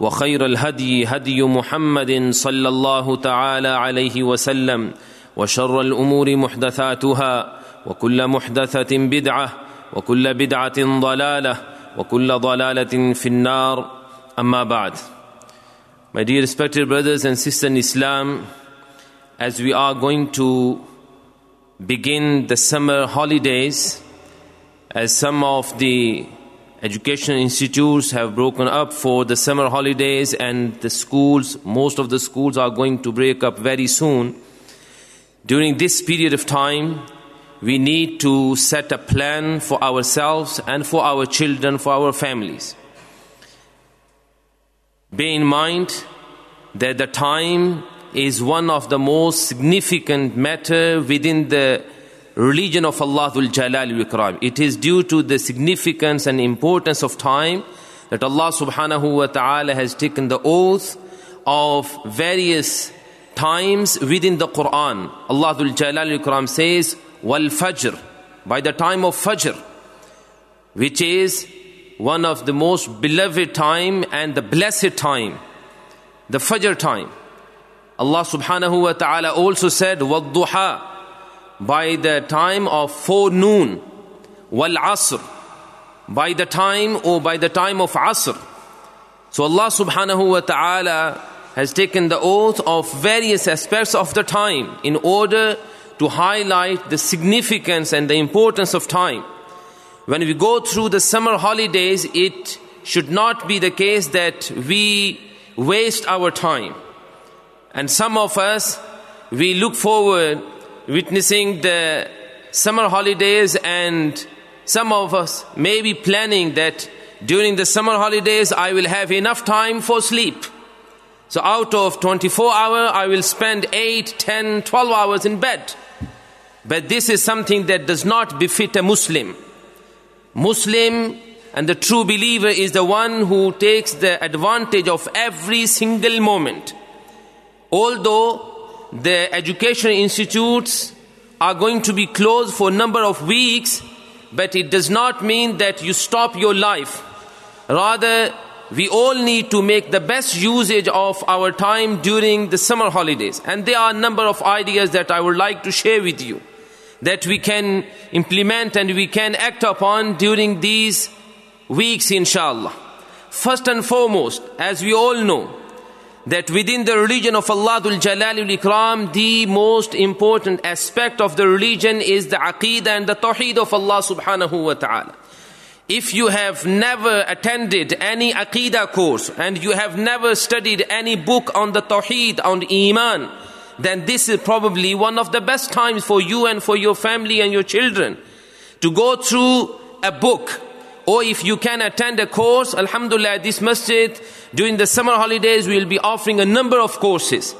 وخير الهدي هدي محمد صلى الله تعالى عليه وسلم وشر الأمور محدثاتها وكل محدثة بدعة وكل بدعة ضلالة وكل ضلالة في النار. أما بعد My dear respected brothers and sisters in Islam, as we are going to begin the summer holidays, as some of the educational institutes have broken up for the summer holidays and the schools, most of the schools are going to break up very soon. During this period of time, we need to set a plan for ourselves and for our children, for our families. Bear in mind that the time is one of the most significant matter within the religion of Allah Jalal Ikram. It is due to the significance and importance of time that Allah subhanahu wa ta'ala has taken the oath of various times within the Quran. Allah Jalal Ikram says, Wal Fajr, by the time of Fajr, which is one of the most beloved time and the blessed time, the Fajr time. Allah subhanahu wa ta'ala also said, Wadduha, by the time of forenoon, wal asr, by the time or by the time of asr. So Allah subhanahu wa ta'ala has taken the oath of various aspects of the time in order to highlight the significance and the importance of time. When we go through the summer holidays, it should not be the case that we waste our time. And some of us, we look forward witnessing the summer holidays and some of us may be planning that during the summer holidays I will have enough time for sleep. So out of 24 hours I will spend 8, 10, 12 hours in bed. But this is something that does not befit a Muslim. Muslim and the true believer is the one who takes the advantage of every single moment. Although the education institutes are going to be closed for a number of weeks, but it does not mean that you stop your life. Rather, we all need to make the best usage of our time during the summer holidays. And there are a number of ideas that I would like to share with you that we can implement and we can act upon during these weeks, inshallah. First and foremost, as we all know, that within the religion of Allah Jalalul Ikram, the most important aspect of the religion is the aqidah and the tawheed of Allah subhanahu wa ta'ala. If you have never attended any aqidah course and you have never studied any book on the tawheed, on iman, then this is probably one of the best times for you and for your family and your children to go through a book. Or if you can attend a course, Alhamdulillah, this masjid, during the summer holidays, we will be offering a number of courses.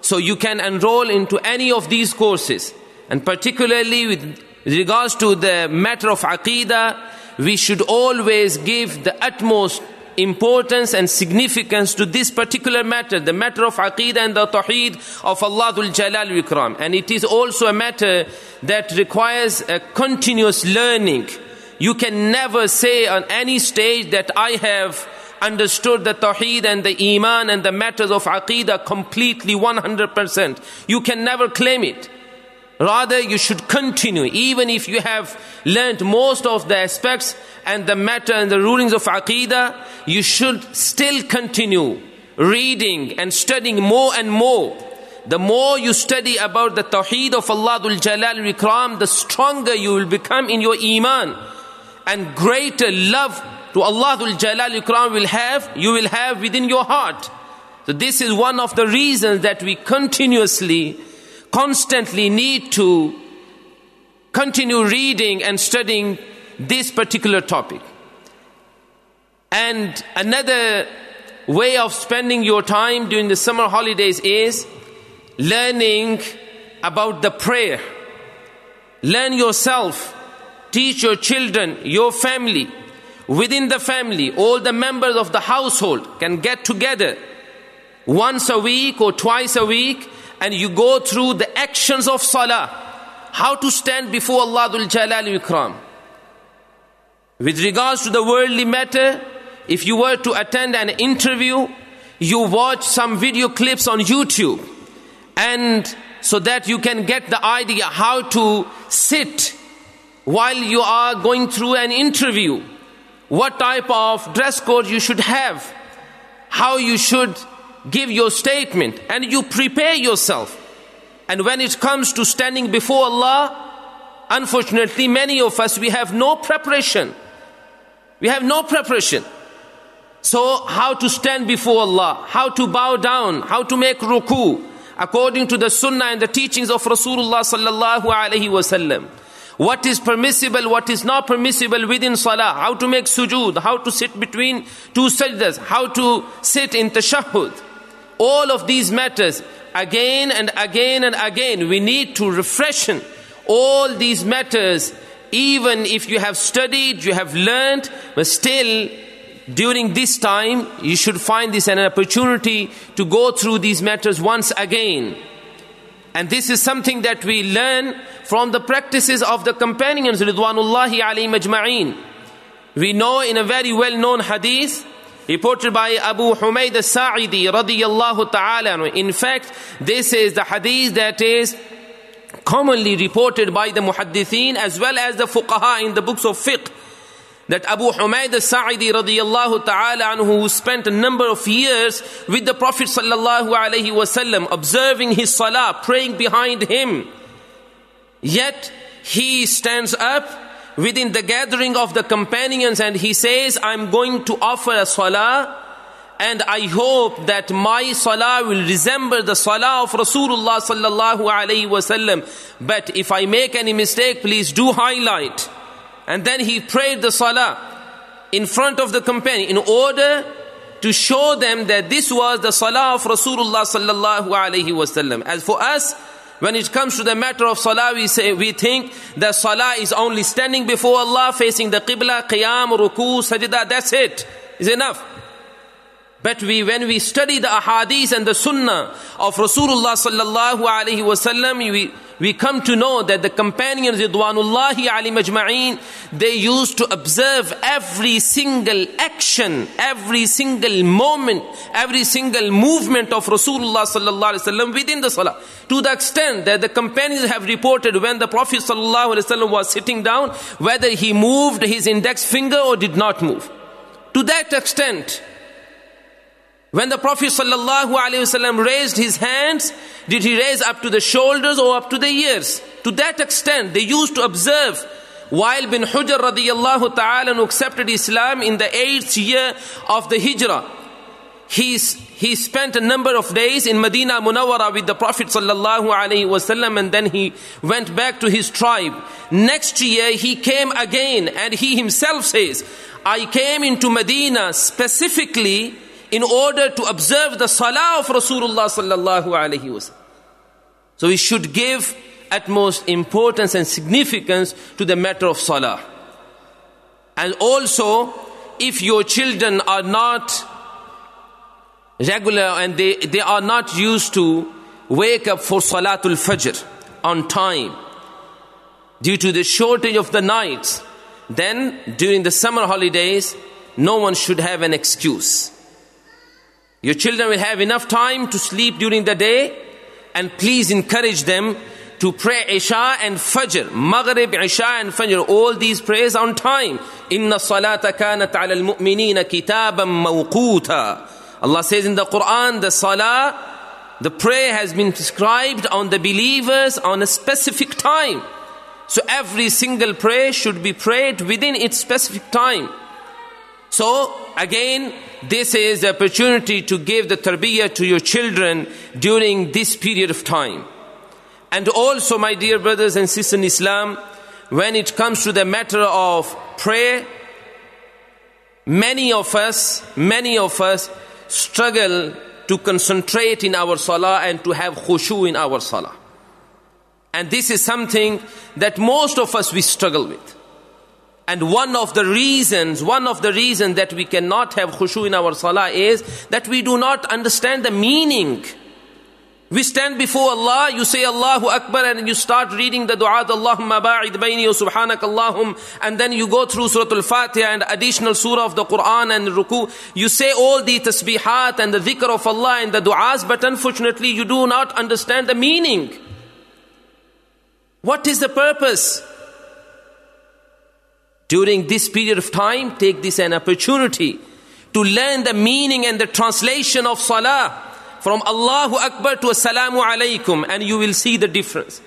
So you can enroll into any of these courses. And particularly with regards to the matter of aqidah, we should always give the utmost importance and significance to this particular matter, the matter of Aqidah and the Tawheed of Allah Jalal Ikram. And it is also a matter that requires a continuous learning. You can never say on any stage that I have understood the Tawheed and the Iman and the matters of Aqidah completely 100%. You can never claim it. Rather, you should continue, even if you have learned most of the aspects and the matter and the rulings of Aqidah, you should still continue reading and studying more and more. The more you study about the Tawheed of Allah Jalal the stronger you will become in your Iman. And greater love to Allah Jalal Ikram will have, you will have within your heart. So this is one of the reasons that we continuously constantly need to continue reading and studying this particular topic. And another way of spending your time during the summer holidays is learning about the prayer. Learn yourself, teach your children, your family. Within the family, all the members of the household can get together once a week or twice a week and you go through the actions of salah, how to stand before Allah Dhul Jalal Ikram. With regards to the worldly matter, if you were to attend an interview, you watch some video clips on YouTube and so that you can get the idea how to sit while you are going through an interview, what type of dress code you should have, how you should give your statement and you prepare yourself. And when it comes to standing before Allah, unfortunately, many of us, we have no preparation. We have no preparation. So, how to stand before Allah, how to bow down, how to make ruku, according to the sunnah and the teachings of Rasulullah sallallahu alaihi wasallam. What is permissible, what is not permissible within salah, how to make sujood, how to sit between two sajdas, how to sit in tashahhud. All of these matters, again and again and again, we need to refreshen all these matters, even if you have studied, you have learned, but still, during this time, you should find this an opportunity to go through these matters once again. And this is something that we learn from the practices of the companions, Ridwanullahi alayhi majma'een. We know in a very well known hadith, reported by Abu Humayd al-Sa'idi radiyallahu ta'ala. In fact, this is the hadith that is commonly reported by the muhaddithin as well as the fuqaha in the books of fiqh. That Abu Humayd al-Sa'idi radiyallahu ta'ala anhu who spent a number of years with the Prophet sallallahu alayhi wasallam observing his salah, praying behind him. Yet he stands up within the gathering of the companions and he says, I'm going to offer a salah and I hope that my salah will resemble the salah of Rasulullah sallallahu alayhi wasallam. But if I make any mistake, please do highlight. And then he prayed the salah in front of the companion in order to show them that this was the salah of Rasulullah sallallahu alayhi wasallam. As for us, when it comes to the matter of salah, we say we think that salah is only standing before Allah, facing the qibla, qiyam, ruku, sajda. That's it. Is enough. But we, when we study the ahadith and the sunnah of Rasulullah sallallahu alaihi wasallam, we we come to know that the companions Ridwanullahi Ali Majma'een, they used to observe every single action, every single moment, every single movement of Rasulullah Sallallahu Alaihi Wasallam within the Salah. To the extent that the companions have reported when the Prophet Sallallahu Alaihi Wasallam was sitting down, whether he moved his index finger or did not move. To that extent, when the Prophet ﷺ raised his hands, did he raise up to the shoulders or up to the ears? To that extent, they used to observe. Wa'il bin Hujr radiallahu ta'ala accepted Islam in the eighth year of the Hijrah, he, he spent a number of days in Medina Munawwara with the Prophet wasallam and then he went back to his tribe. Next year he came again and he himself says, I came into Medina specifically in order to observe the salah of Rasulullah sallallahu alaihi wasallam. So we should give utmost importance and significance to the matter of salah. And also, if your children are not regular and they, they are not used to wake up for Salatul Fajr on time due to the shortage of the nights, then during the summer holidays, no one should have an excuse. Your children will have enough time to sleep during the day, and please encourage them to pray Isha and Fajr, Maghrib, Isha and Fajr, all these prayers on time. Inna salata kanat ala al-mu'minina kitaban mawquta. Allah says in the Quran, the salah, the prayer has been prescribed on the believers on a specific time. So every single prayer should be prayed within its specific time. So again, this is the opportunity to give the tarbiyah to your children during this period of time. And also, my dear brothers and sisters in Islam, when it comes to the matter of prayer, many of us, many of us struggle to concentrate in our salah and to have khushu in our salah. And this is something that most of us we struggle with. And one of the reasons, one of the reasons that we cannot have khushu in our salah is that we do not understand the meaning we stand before Allah, you say Allahu Akbar and you start reading the dua, Allahumma ba'id bayni wa subhanak Allahum, and then you go through Surah Al-Fatiha and additional surah of the Quran and Ruku. You say all the tasbihat and the dhikr of Allah and the du'as, but unfortunately you do not understand the meaning. What is the purpose? During this period of time, take this an opportunity to learn the meaning and the translation of salah from Allahu Akbar to Assalamu Alaikum and you will see the difference.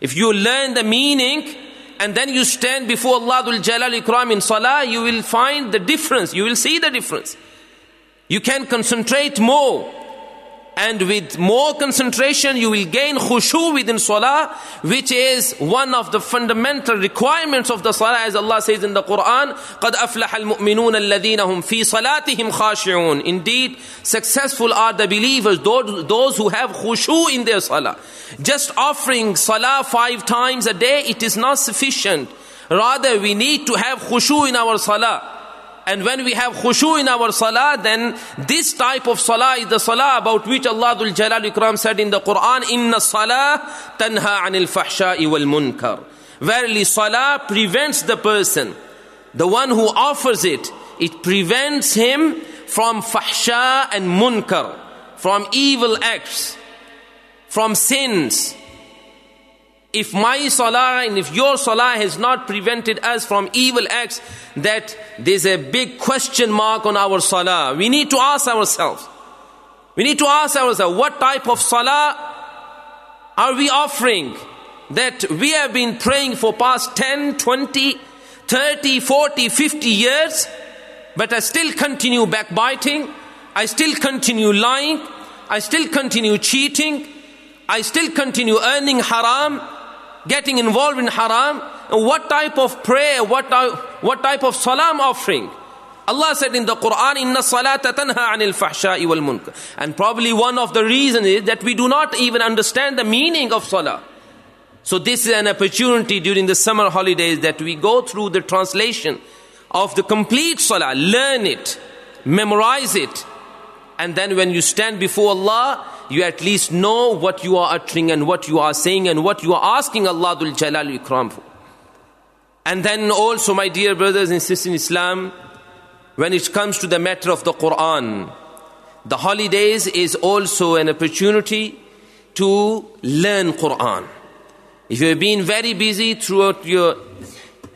If you learn the meaning and then you stand before Allah Jalal Ikram in Salah, you will find the difference. You will see the difference. You can concentrate more and with more concentration you will gain khushu within salah which is one of the fundamental requirements of the salah as Allah says in the Quran قَدْ أَفْلَحَ الْمُؤْمِنُونَ الَّذِينَ هُمْ فِي صَلَاتِهِمْ خَاشِعُونَ indeed successful are the believers those, those who have khushu in their salah just offering salah five times a day it is not sufficient rather we need to have khushu in our salah and when we have khushu in our salah, then this type of salah is the salah about which Allah Dhul Jalal Ikram said in the Quran, Inna salah tanha anil fahsha'i wal munkar. Verily salah prevents the person, the one who offers it, it prevents him from fahsha and munkar, from evil acts, from sins if my salah and if your salah has not prevented us from evil acts, that there's a big question mark on our salah. We need to ask ourselves. We need to ask ourselves, what type of salah are we offering? That we have been praying for past 10, 20, 30, 40, 50 years, but I still continue backbiting, I still continue lying, I still continue cheating, I still continue earning haram, getting involved in haram, what type of prayer, what, what type of salam offering? Allah said in the Quran, Inna salata tanha anil fahsha'i wal munkar. And probably one of the reasons is that we do not even understand the meaning of salah. So this is an opportunity during the summer holidays that we go through the translation of the complete salah, learn it, memorize it, and then when you stand before Allah, you at least know what you are uttering and what you are saying and what you are asking Allah Dul Jalal Ikram for. And then also, my dear brothers and sisters in Islam, when it comes to the matter of the Quran, the holidays is also an opportunity to learn Quran. If you have been very busy throughout your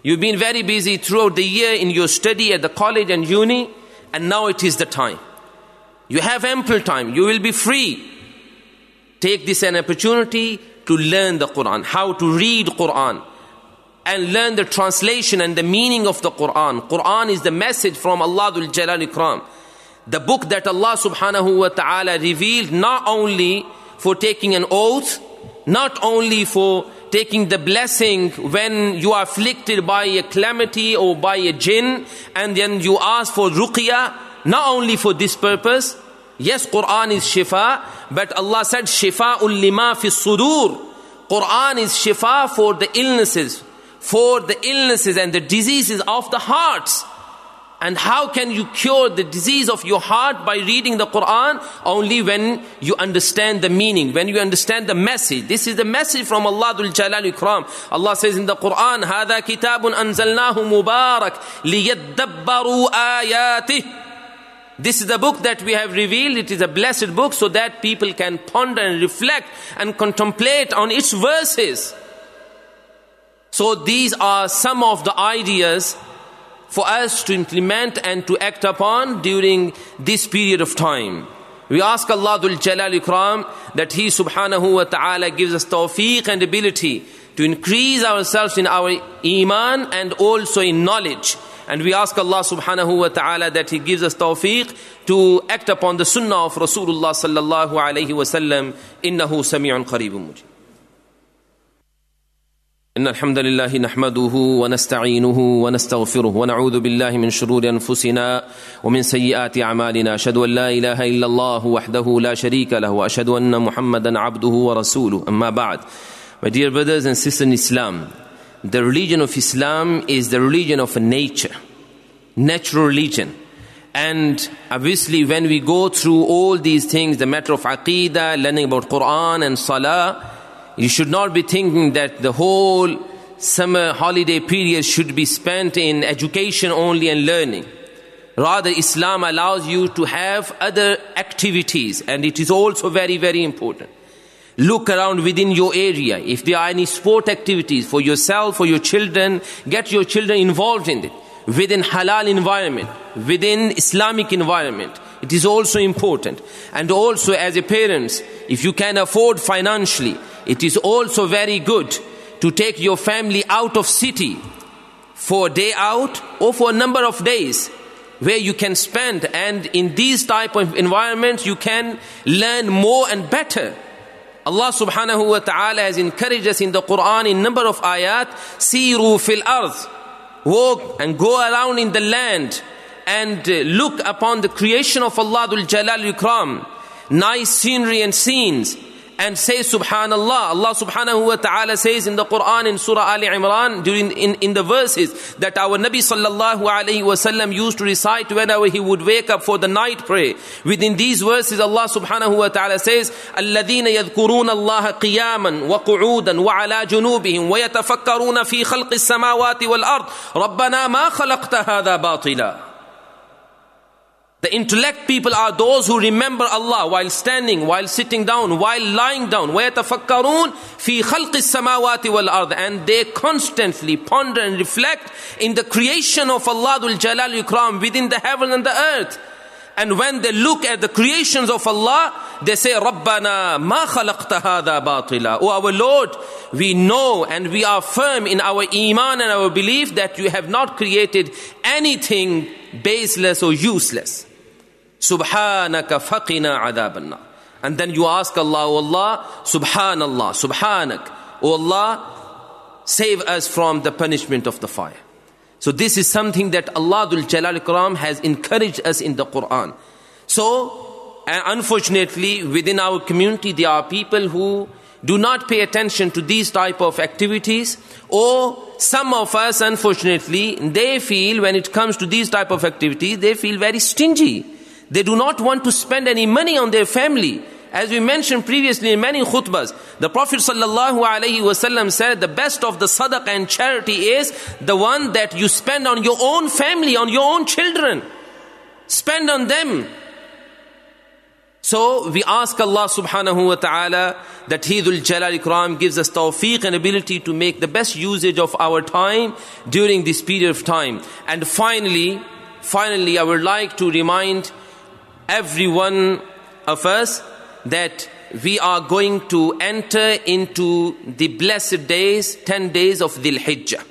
you've been very busy throughout the year in your study at the college and uni, and now it is the time. You have ample time, you will be free Take this an opportunity to learn the Quran, how to read Quran and learn the translation and the meaning of the Quran. Quran is the message from Allah Jalal Ikram. The book that Allah subhanahu wa ta'ala revealed not only for taking an oath, not only for taking the blessing when you are afflicted by a calamity or by a jinn and then you ask for ruqya, not only for this purpose, Yes, Quran is shifa, but Allah said shifa lima fi sudur. Quran is shifa for the illnesses, for the illnesses and the diseases of the hearts. And how can you cure the disease of your heart by reading the Quran? Only when you understand the meaning, when you understand the message. This is the message from Allah Dhul Jalal Ikram. Allah says in the Quran, هذا كتاب أنزلناه مبارك ليدبروا آياته. this is the book that we have revealed. It is a blessed book so that people can ponder and reflect and contemplate on its verses. So these are some of the ideas for us to implement and to act upon during this period of time. We ask Allah Dhul Jalal Ikram that He subhanahu wa ta'ala gives us tawfiq and ability to increase ourselves in our iman and also in knowledge. And we ask Allah subhanahu wa ta'ala that He gives us tawfiq to act upon the sunnah of Rasulullah sallallahu alayhi wa sallam. Innahu sami'un qareebun mujib. إن الحمد لله نحمده ونستعينه ونستغفره ونعوذ بالله من شرور أنفسنا ومن سيئات أعمالنا أشهد أن لا إله إلا الله وحده لا شريك له وأشهد أن محمدا عبده ورسوله أما بعد My dear brothers and sisters in Islam the religion of Islam is the religion of nature, natural religion. And obviously, when we go through all these things, the matter of aqidah, learning about Quran and Salah, you should not be thinking that the whole summer holiday period should be spent in education only and learning. Rather, Islam allows you to have other activities, and it is also very, very important. Look around within your area. If there are any sport activities for yourself, for your children, get your children involved in it. Within halal environment, within Islamic environment. It is also important. And also as a parents, if you can afford financially, it is also very good to take your family out of city for a day out or for a number of days where you can spend and in these type of environments you can learn more and better Allah subhanahu wa ta'ala has encouraged us in the Quran in number of ayat siru fil ardh walk and go around in the land and uh, look upon the creation of Allah Jalal Ikram nice scenery and scenes and say subhanallah. Allah subhanahu wa ta'ala says in the quran in surah ali imran during in, in the verses that our nabi sallallahu alaihi wasallam used to recite whenever he would wake up for the night prayer. Within these verses allah subhanahu wa ta'ala says alladhina yadhkuruna allah qiyaman wa qu'udan wa ala junubihim wa yatafakkaruna fi khalqis samawati wal ard. Rabbana ma khalaqta hadha batila the intellect people are those who remember Allah while standing, while sitting down, while lying down. وَيَتَفَكَّرُونَ فِي خَلْقِ السَّمَاوَاتِ وَالْأَرْضِ And they constantly ponder and reflect in the creation of Allah Dhul Jalal Ikram within the heaven and the earth. And when they look at the creations of Allah, they say, رَبَّنَا مَا خَلَقْتَ هَذَا بَاطِلًا Oh our Lord, we know and we are firm in our iman and our belief that you have not created anything baseless or useless. Subhanaka faqina adab And then you ask Allah, oh Allah, Subhanallah, Subhanak. Oh Allah, save us from the punishment of the fire. So this is something that Allah Dhul Jalal has encouraged us in the Quran. So, unfortunately, within our community, there are people who do not pay attention to these type of activities or some of us unfortunately they feel when it comes to these type of activities they feel very stingy they do not want to spend any money on their family. As we mentioned previously in many khutbahs, the Prophet ﷺ said the best of the sadaqah and charity is the one that you spend on your own family, on your own children. Spend on them. So we ask Allah subhanahu wa ta'ala that Hidul Jalal Ikram gives us tawfiq and ability to make the best usage of our time during this period of time. And finally, finally I would like to remind every one of us that we are going to enter into the blessed days, 10 days of Dhul Hijjah.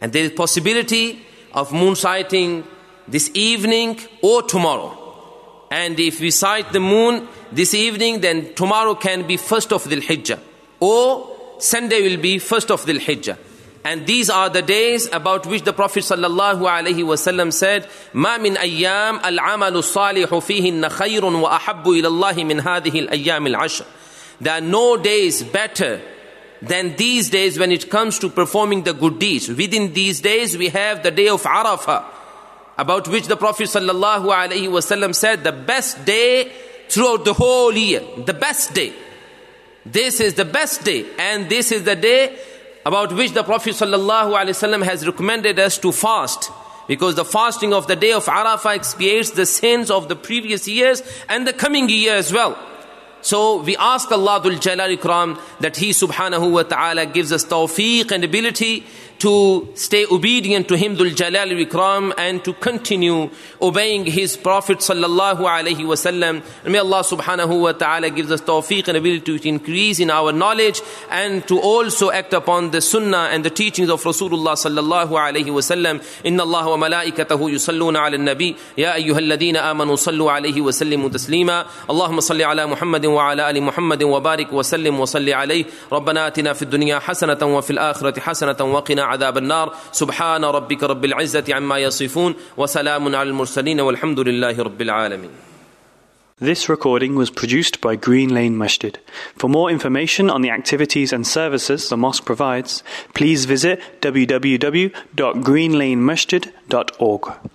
And there is possibility of moon sighting this evening or tomorrow. And if we sight the moon this evening, then tomorrow can be first of Dhul Hijjah. Or Sunday will be first of Dhul Hijjah. And these are the days about which the Prophet sallallahu alaihi wasallam said, "ما من أيام العمل الصالح فيهن خير وأحب إلى الله من هذه الأيام العشر." There are no days better than these days when it comes to performing the good deeds. Within these days, we have the day of Arafah. about which the Prophet sallallahu alaihi wasallam said the best day throughout the whole year, the best day. This is the best day, and this is the day About which the Prophet wasallam has recommended us to fast. Because the fasting of the day of Arafah expiates the sins of the previous years and the coming year as well. So we ask Allah Jalal Ikram that He subhanahu wa ta'ala gives us tawfiq and ability to stay obedient to him, Dhul Jalal Ikram, and to continue obeying his Prophet sallallahu alaihi wasallam. And may Allah subhanahu wa ta'ala gives us tawfiq and ability to increase in our knowledge and to also act upon the sunnah and the teachings of Rasulullah sallallahu alaihi wasallam. Inna Allah wa malaikatahu yusalluna ala nabi ya ayyuha alladhina amanu sallu alaihi wa sallimu taslima. Allahumma salli ala Muhammadin wa ala ali Muhammadin wa barik wa sallim wa salli alayhi. ربنا آتنا في الدنيا حسنة وفي الآخرة حسنة وقنا عذاب النار سبحان ربك رب العزة عما يصفون وسلام على المرسلين والحمد لله رب العالمين This recording was produced by Green Lane Masjid. For more information on the activities and services the mosque provides, please visit www.greenlanemasjid.org.